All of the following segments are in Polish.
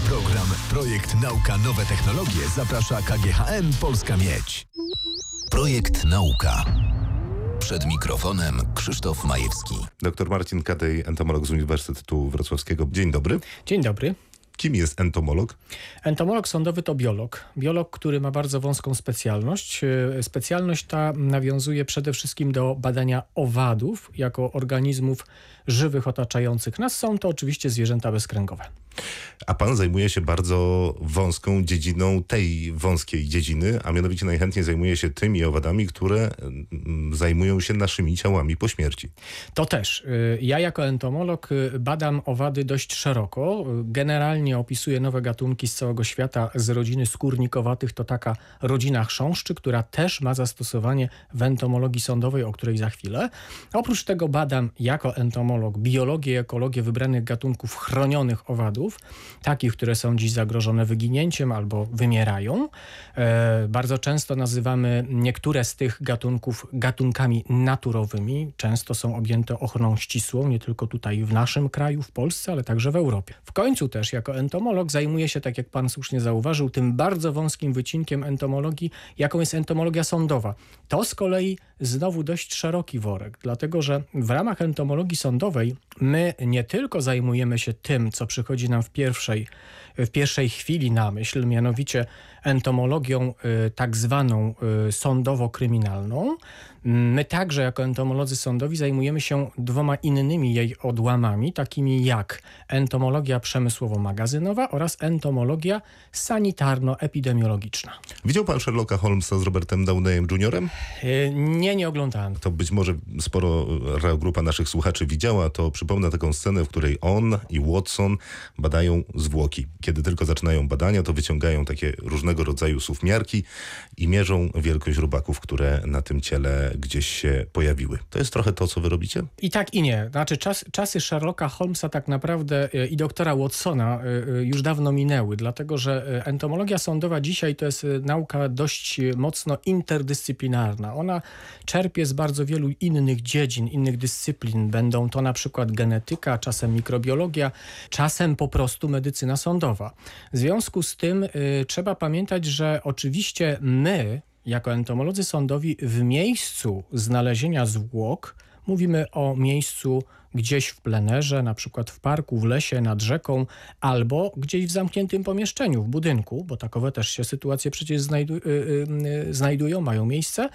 Na program Projekt Nauka Nowe Technologie zaprasza KGHM Polska Miedź. Projekt Nauka. Przed mikrofonem Krzysztof Majewski. Dr Marcin Kadej, entomolog z Uniwersytetu Wrocławskiego. Dzień dobry. Dzień dobry. Kim jest entomolog? Entomolog sądowy to biolog. Biolog, który ma bardzo wąską specjalność. E, specjalność ta nawiązuje przede wszystkim do badania owadów jako organizmów żywych otaczających nas. Są to oczywiście zwierzęta bezkręgowe. A pan zajmuje się bardzo wąską dziedziną tej wąskiej dziedziny, a mianowicie najchętniej zajmuje się tymi owadami, które mm, zajmują się naszymi ciałami po śmierci. To też. Y, ja jako entomolog y, badam owady dość szeroko. Y, generalnie opisuję nowe gatunki z całego świata z rodziny skórnikowatych. To taka rodzina chrząszczy, która też ma zastosowanie w entomologii sądowej, o której za chwilę. Oprócz tego badam jako entomolog biologię i ekologię wybranych gatunków chronionych owadów takich, które są dziś zagrożone wyginięciem albo wymierają. E, bardzo często nazywamy niektóre z tych gatunków gatunkami naturowymi. Często są objęte ochroną ścisłą, nie tylko tutaj w naszym kraju, w Polsce, ale także w Europie. W końcu też jako entomolog zajmuję się, tak jak pan słusznie zauważył, tym bardzo wąskim wycinkiem entomologii, jaką jest entomologia sądowa. To z kolei znowu dość szeroki worek, dlatego że w ramach entomologii sądowej my nie tylko zajmujemy się tym, co przychodzi nam w pierwszej, w pierwszej chwili na myśl, mianowicie entomologią y, tak zwaną y, sądowo-kryminalną, My także jako entomolodzy sądowi zajmujemy się dwoma innymi jej odłamami, takimi jak entomologia przemysłowo-magazynowa oraz entomologia sanitarno-epidemiologiczna. Widział pan Sherlocka Holmesa z Robertem Downeyem Jr.? Y, nie, nie oglądałem. To być może sporo grupa naszych słuchaczy widziała, to przypomnę taką scenę, w której on i Watson badają zwłoki. Kiedy tylko zaczynają badania, to wyciągają takie różnego rodzaju słówmiarki i mierzą wielkość rubaków, które na tym ciele gdzieś się pojawiły. To jest trochę to, co wy robicie? I tak i nie. Znaczy czas, czasy Sherlocka Holmesa tak naprawdę e, i doktora Watsona e, e, już dawno minęły, dlatego że entomologia sądowa dzisiaj to jest nauka dość mocno interdyscyplinarna. Ona czerpie z bardzo wielu innych dziedzin, innych dyscyplin. Będą to na przykład genetyka, czasem mikrobiologia, czasem po prostu medycyna sądowa. W związku z tym y, trzeba pamiętać, że oczywiście my, jako entomolodzy sądowi w miejscu znalezienia zwłok mówimy o miejscu gdzieś w plenerze, na przykład w parku, w lesie, nad rzeką, albo gdzieś w zamkniętym pomieszczeniu, w budynku, bo takowe też się sytuacje przecież znajdu y, y, y, znajdują, mają miejsce,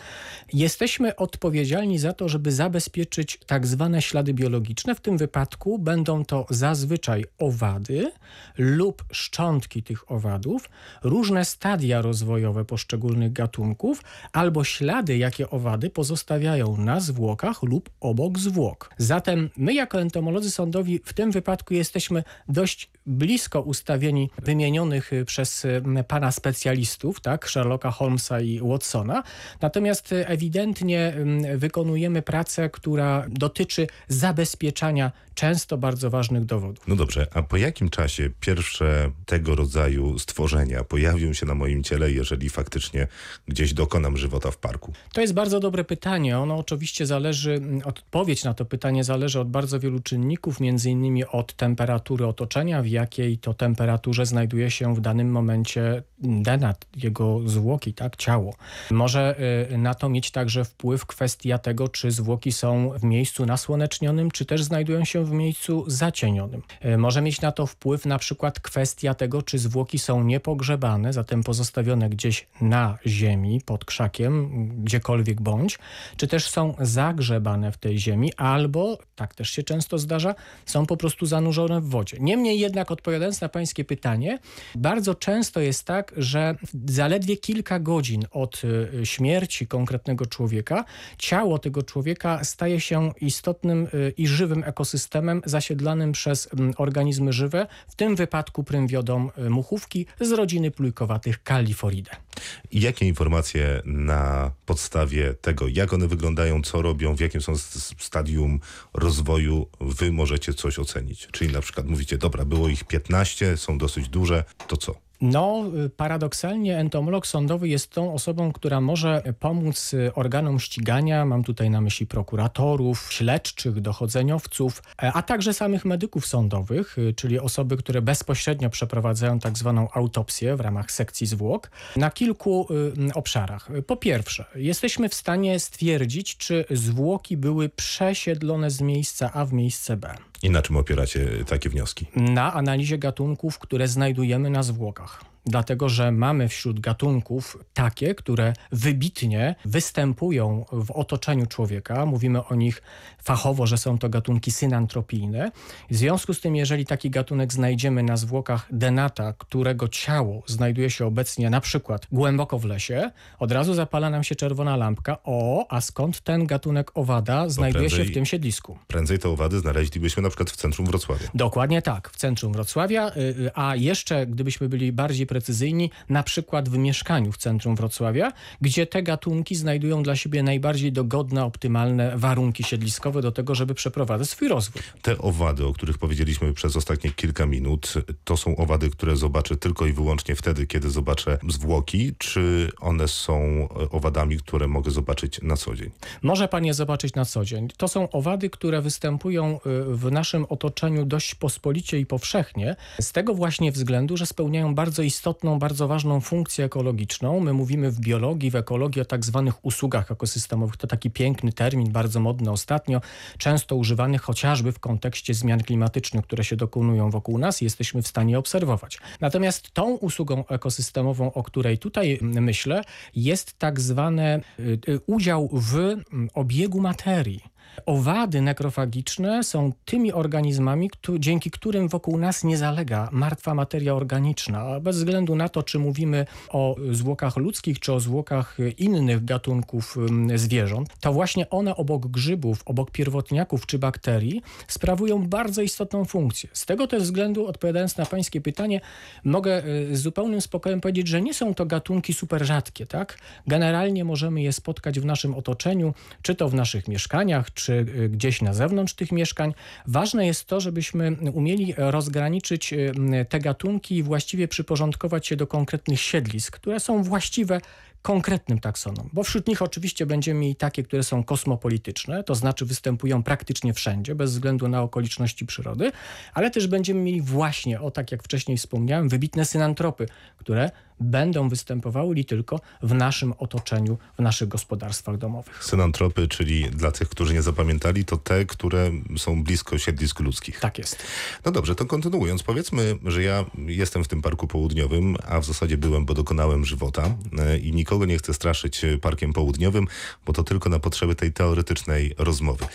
jesteśmy odpowiedzialni za to, żeby zabezpieczyć tak zwane ślady biologiczne. W tym wypadku będą to zazwyczaj owady lub szczątki tych owadów, różne stadia rozwojowe poszczególnych gatunków, albo ślady, jakie owady pozostawiają na zwłokach lub obok zwłok. Zatem My jako entomolodzy sądowi w tym wypadku jesteśmy dość blisko ustawieni wymienionych y, przez y, pana specjalistów, tak, Sherlocka Holmesa i Watsona. Natomiast y, ewidentnie wykonujemy pracę, która dotyczy zabezpieczania często bardzo ważnych dowodów. No dobrze, a po jakim czasie pierwsze tego rodzaju stworzenia pojawią się na moim ciele, jeżeli faktycznie gdzieś dokonam żywota w parku? To jest bardzo dobre pytanie. Ono oczywiście zależy, odpowiedź na to pytanie zależy od bardzo wielu czynników, między innymi od temperatury otoczenia, w jakiej to temperaturze znajduje się w danym momencie denat, jego zwłoki, tak, ciało. Może y, na to mieć także wpływ kwestia tego, czy zwłoki są w miejscu nasłonecznionym, czy też znajdują się w miejscu zacienionym. Y, może mieć na to wpływ na przykład kwestia tego, czy zwłoki są niepogrzebane, zatem pozostawione gdzieś na ziemi, pod krzakiem, gdziekolwiek bądź, czy też są zagrzebane w tej ziemi, albo, tak też się często zdarza, są po prostu zanurzone w wodzie. Niemniej jednak odpowiadając na pańskie pytanie, bardzo często jest tak, że zaledwie kilka godzin od y, śmierci konkretnego człowieka ciało tego człowieka staje się istotnym y, i żywym ekosystemem zasiedlanym przez organizmy żywe, w tym wypadku prymwiodą y, muchówki z rodziny plujkowatych Califoridae. Jakie informacje na podstawie tego, jak one wyglądają, co robią, w jakim są stadium rozwoju, wy możecie coś ocenić? Czyli na przykład mówicie, dobra, było ich 15, są dosyć duże, to co? No, paradoksalnie entomolog sądowy jest tą osobą, która może pomóc organom ścigania, mam tutaj na myśli prokuratorów, śledczych, dochodzeniowców, a także samych medyków sądowych, czyli osoby, które bezpośrednio przeprowadzają tak zwaną autopsję w ramach sekcji zwłok, na kilku y, obszarach. Po pierwsze, jesteśmy w stanie stwierdzić, czy zwłoki były przesiedlone z miejsca A w miejsce B. I na czym opieracie takie wnioski? Na analizie gatunków, które znajdujemy na zwłokach dlatego że mamy wśród gatunków takie, które wybitnie występują w otoczeniu człowieka. Mówimy o nich fachowo, że są to gatunki synantropijne. W związku z tym, jeżeli taki gatunek znajdziemy na zwłokach denata, którego ciało znajduje się obecnie na przykład głęboko w lesie, od razu zapala nam się czerwona lampka. O, a skąd ten gatunek owada znajduje prędzej, się w tym siedlisku? Prędzej te owady znaleźlibyśmy na przykład w centrum Wrocławia. Dokładnie tak, w centrum Wrocławia, y, y, a jeszcze gdybyśmy byli bardziej precyzyjni, na przykład w mieszkaniu w centrum Wrocławia, gdzie te gatunki znajdują dla siebie najbardziej dogodne, optymalne warunki siedliskowe do tego, żeby przeprowadzać swój rozwój. Te owady, o których powiedzieliśmy przez ostatnie kilka minut, to są owady, które zobaczę tylko i wyłącznie wtedy, kiedy zobaczę zwłoki, czy one są owadami, które mogę zobaczyć na co dzień? Może pan je zobaczyć na co dzień. To są owady, które występują y, w naszym otoczeniu dość pospolicie i powszechnie, z tego właśnie względu, że spełniają bardzo istotną, bardzo ważną funkcję ekologiczną. My mówimy w biologii, w ekologii o tak zwanych usługach ekosystemowych. To taki piękny termin, bardzo modny ostatnio, często używany chociażby w kontekście zmian klimatycznych, które się dokonują wokół nas i jesteśmy w stanie obserwować. Natomiast tą usługą ekosystemową, o której tutaj myślę, jest tak zwany y, y, udział w obiegu materii. Owady nekrofagiczne są tymi organizmami, dzięki którym wokół nas nie zalega martwa materia organiczna. Bez względu na to, czy mówimy o zwłokach ludzkich, czy o zwłokach innych gatunków zwierząt, to właśnie one obok grzybów, obok pierwotniaków czy bakterii sprawują bardzo istotną funkcję. Z tego też względu, odpowiadając na pańskie pytanie, mogę y, z zupełnym spokojem powiedzieć, że nie są to gatunki super rzadkie. Tak? Generalnie możemy je spotkać w naszym otoczeniu, czy to w naszych mieszkaniach, czy y, gdzieś na zewnątrz tych mieszkań. Ważne jest to, żebyśmy umieli rozgraniczyć y, te gatunki i właściwie przyporządkować się do konkretnych siedlisk, które są właściwe konkretnym taksonom, bo wśród nich oczywiście będziemy mieli takie, które są kosmopolityczne, to znaczy występują praktycznie wszędzie, bez względu na okoliczności przyrody, ale też będziemy mieli właśnie, o tak jak wcześniej wspomniałem, wybitne synantropy, które będą występowały li tylko w naszym otoczeniu, w naszych gospodarstwach domowych. Synantropy, czyli dla tych, którzy nie zapamiętali, to te, które są blisko siedlisk ludzkich. Tak jest. No dobrze, to kontynuując, powiedzmy, że ja jestem w tym parku południowym, a w zasadzie byłem, bo dokonałem żywota e, i nikogo nie chcę straszyć parkiem południowym, bo to tylko na potrzeby tej teoretycznej rozmowy.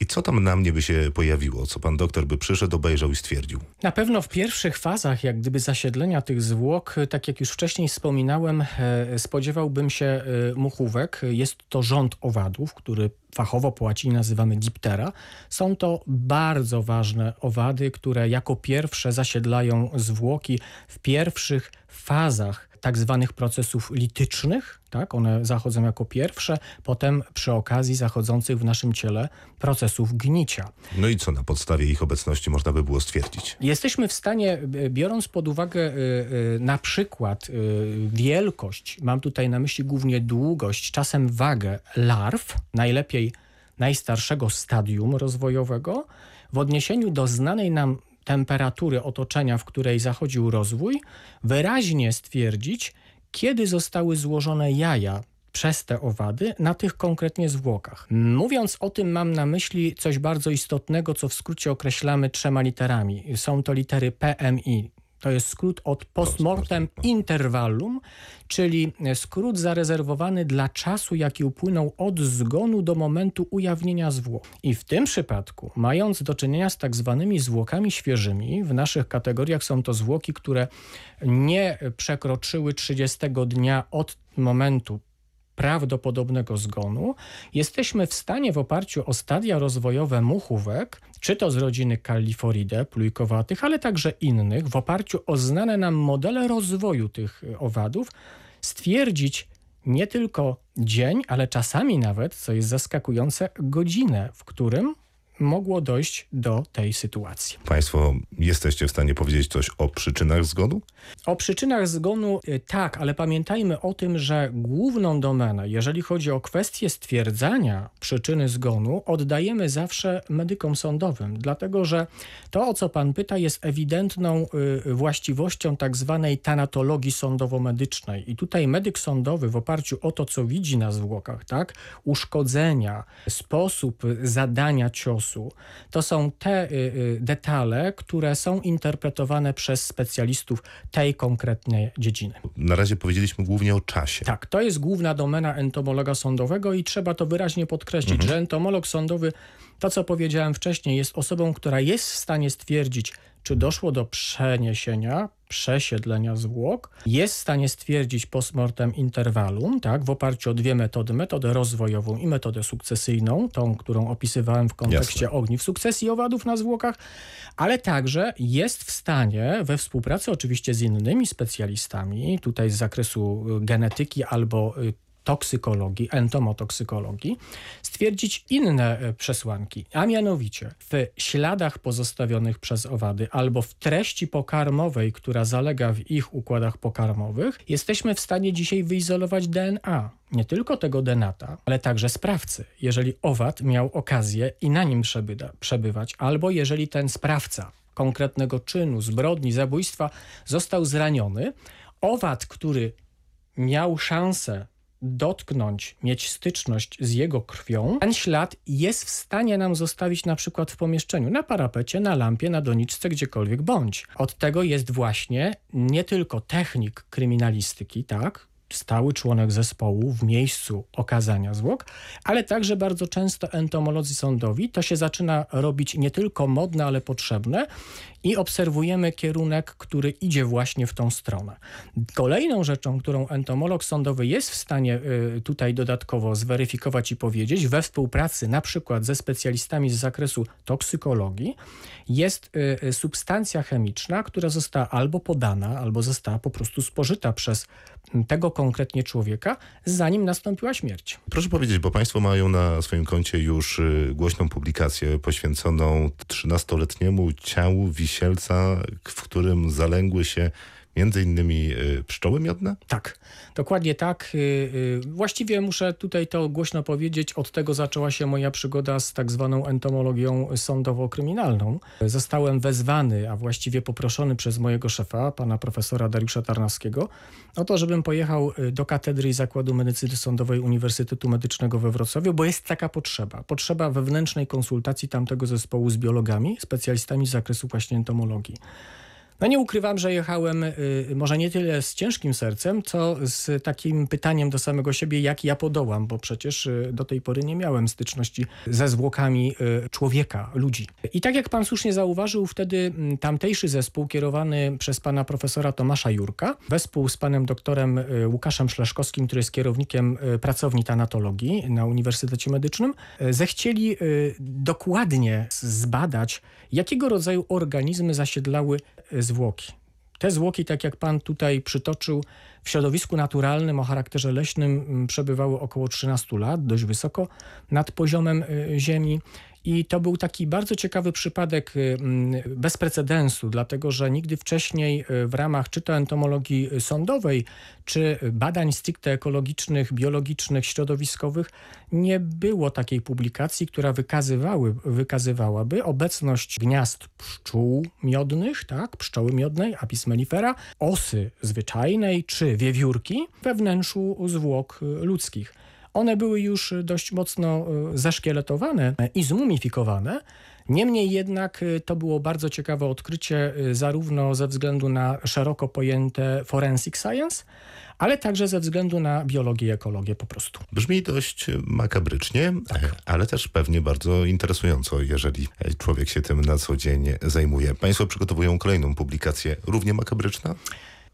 I co tam na mnie by się pojawiło? Co pan doktor by przyszedł, obejrzał i stwierdził? Na pewno w pierwszych fazach, jak gdyby zasiedlenia tych zwłok, tak jak już wcześniej wspominałem, e, spodziewałbym się e, muchówek. Jest to rząd owadów, który fachowo po łacinie nazywamy diptera. Są to bardzo ważne owady, które jako pierwsze zasiedlają zwłoki w pierwszych fazach tak zwanych procesów litycznych, tak? one zachodzą jako pierwsze, potem przy okazji zachodzących w naszym ciele procesów gnicia. No i co na podstawie ich obecności można by było stwierdzić? Jesteśmy w stanie, biorąc pod uwagę y, y, na przykład wielkość, mam tutaj na myśli głównie długość, czasem wagę larw, najlepiej najstarszego stadium rozwojowego, w odniesieniu do znanej nam temperatury otoczenia, w której zachodził rozwój, wyraźnie stwierdzić, kiedy zostały złożone jaja przez te owady na tych konkretnie zwłokach. Mówiąc o tym mam na myśli coś bardzo istotnego, co w skrócie określamy trzema literami. Są to litery PMI, to jest skrót od postmortem intervallum, czyli skrót zarezerwowany dla czasu, jaki upłynął od zgonu do momentu ujawnienia zwłok. I w tym przypadku, mając do czynienia z tak zwanymi zwłokami świeżymi, w naszych kategoriach są to zwłoki, które nie przekroczyły 30 dnia od momentu prawdopodobnego zgonu, jesteśmy w stanie w oparciu o stadia rozwojowe muchówek, czy to z rodziny Calliforidae, plujkowatych, ale także innych, w oparciu o znane nam modele rozwoju tych owadów, stwierdzić nie tylko dzień, ale czasami nawet, co jest zaskakujące, godzinę, w którym mogło dojść do tej sytuacji. Państwo jesteście w stanie powiedzieć coś o przyczynach zgonu? O przyczynach zgonu y, tak, ale pamiętajmy o tym, że główną domenę, jeżeli chodzi o kwestię stwierdzania przyczyny zgonu, oddajemy zawsze medykom sądowym, dlatego że to, o co pan pyta, jest ewidentną y, właściwością tak zwanej tanatologii sądowo-medycznej. I tutaj medyk sądowy w oparciu o to, co widzi na zwłokach, tak, uszkodzenia, sposób zadania ciosu, to są te y, detale, które są interpretowane przez specjalistów tej konkretnej dziedziny. Na razie powiedzieliśmy głównie o czasie. Tak, to jest główna domena entomologa sądowego i trzeba to wyraźnie podkreślić, mhm. że entomolog sądowy, to co powiedziałem wcześniej, jest osobą, która jest w stanie stwierdzić, czy doszło do przeniesienia, przesiedlenia zwłok, jest w stanie stwierdzić postmortem interwalum, tak, w oparciu o dwie metody, metodę rozwojową i metodę sukcesyjną, tą, którą opisywałem w kontekście Jasne. ogniw sukcesji owadów na zwłokach, ale także jest w stanie we współpracy oczywiście z innymi specjalistami, tutaj z zakresu genetyki albo y, toksykologii, entomotoksykologii, stwierdzić inne e, przesłanki, a mianowicie w śladach pozostawionych przez owady albo w treści pokarmowej, która zalega w ich układach pokarmowych, jesteśmy w stanie dzisiaj wyizolować DNA. Nie tylko tego denata, ale także sprawcy. Jeżeli owad miał okazję i na nim przebyda, przebywać, albo jeżeli ten sprawca konkretnego czynu, zbrodni, zabójstwa został zraniony, owad, który miał szansę dotknąć, mieć styczność z jego krwią, ten ślad jest w stanie nam zostawić na przykład w pomieszczeniu, na parapecie, na lampie, na doniczce, gdziekolwiek bądź. Od tego jest właśnie nie tylko technik kryminalistyki, tak, stały członek zespołu w miejscu okazania zwłok, ale także bardzo często entomolodzy sądowi to się zaczyna robić nie tylko modne, ale potrzebne i obserwujemy kierunek, który idzie właśnie w tą stronę. Kolejną rzeczą, którą entomolog sądowy jest w stanie y, tutaj dodatkowo zweryfikować i powiedzieć we współpracy na przykład ze specjalistami z zakresu toksykologii, jest y, y, substancja chemiczna, która została albo podana, albo została po prostu spożyta przez tego konkretnie człowieka, zanim nastąpiła śmierć. Proszę powiedzieć, bo Państwo mają na swoim koncie już głośną publikację poświęconą 13-letniemu ciału Wisielca, w którym zalęgły się między innymi y, pszczoły miodne? Tak, dokładnie tak. Y, y, właściwie muszę tutaj to głośno powiedzieć, od tego zaczęła się moja przygoda z tak zwaną entomologią sądowo-kryminalną. Zostałem wezwany, a właściwie poproszony przez mojego szefa, pana profesora Dariusza Tarnowskiego, o to, żebym pojechał do Katedry i Zakładu Medycyny Sądowej Uniwersytetu Medycznego we Wrocławiu, bo jest taka potrzeba. Potrzeba wewnętrznej konsultacji tamtego zespołu z biologami, specjalistami z zakresu właśnie entomologii. No nie ukrywam, że jechałem y, może nie tyle z ciężkim sercem, co z takim pytaniem do samego siebie, jak ja podołam, bo przecież y, do tej pory nie miałem styczności ze zwłokami y, człowieka, ludzi. I tak jak pan słusznie zauważył, wtedy mm, tamtejszy zespół kierowany przez pana profesora Tomasza Jurka, wespół z panem doktorem Łukaszem Szlaszkowskim, który jest kierownikiem pracowni tanatologii na Uniwersytecie Medycznym, zechcieli dokładnie zbadać, jakiego rodzaju organizmy zasiedlały zwłoki. Te zwłoki, tak jak pan tutaj przytoczył, w środowisku naturalnym o charakterze leśnym mm, przebywały około 13 lat, dość wysoko nad poziomem y, ziemi i to był taki bardzo ciekawy przypadek y, mm, bez precedensu, dlatego że nigdy wcześniej y, w ramach czy to entomologii sądowej, czy badań stricte ekologicznych, biologicznych, środowiskowych nie było takiej publikacji, która wykazywały, wykazywałaby obecność gniazd pszczół miodnych, tak, pszczoły miodnej, apis mellifera, osy zwyczajnej czy wiewiórki we wnętrzu zwłok ludzkich. One były już dość mocno e, zaszkieletowane i zmumifikowane. Niemniej jednak e, to było bardzo ciekawe odkrycie, e, zarówno ze względu na szeroko pojęte forensic science, ale także ze względu na biologię i ekologię po prostu. Brzmi dość makabrycznie, tak. ale też pewnie bardzo interesująco, jeżeli człowiek się tym na co dzień zajmuje. Państwo przygotowują kolejną publikację, równie makabryczna?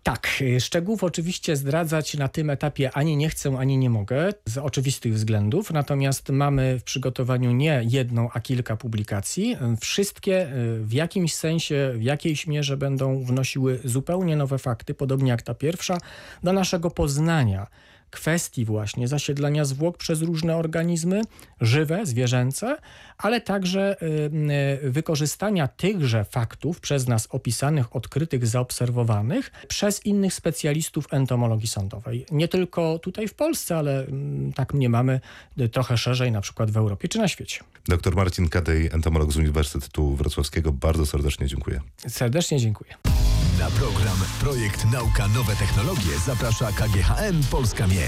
Tak, y, szczegółów oczywiście zdradzać na tym etapie ani nie chcę, ani nie mogę, z oczywistych względów. Natomiast mamy w przygotowaniu nie jedną, a kilka publikacji. Wszystkie y, w jakimś sensie, w jakiejś mierze będą wnosiły zupełnie nowe fakty, podobnie jak ta pierwsza, do naszego poznania kwestii właśnie zasiedlania zwłok przez różne organizmy żywe, zwierzęce, ale także y, wykorzystania tychże faktów przez nas opisanych, odkrytych, zaobserwowanych przez innych specjalistów entomologii sądowej. Nie tylko tutaj w Polsce, ale tak mniemamy y, trochę szerzej, na przykład w Europie czy na świecie. Dr Marcin Kadej, entomolog z Uniwersytetu Wrocławskiego, bardzo serdecznie dziękuję. Serdecznie dziękuję. Na program Projekt Nauka Nowe Technologie zaprasza KGHM Polska Miedź.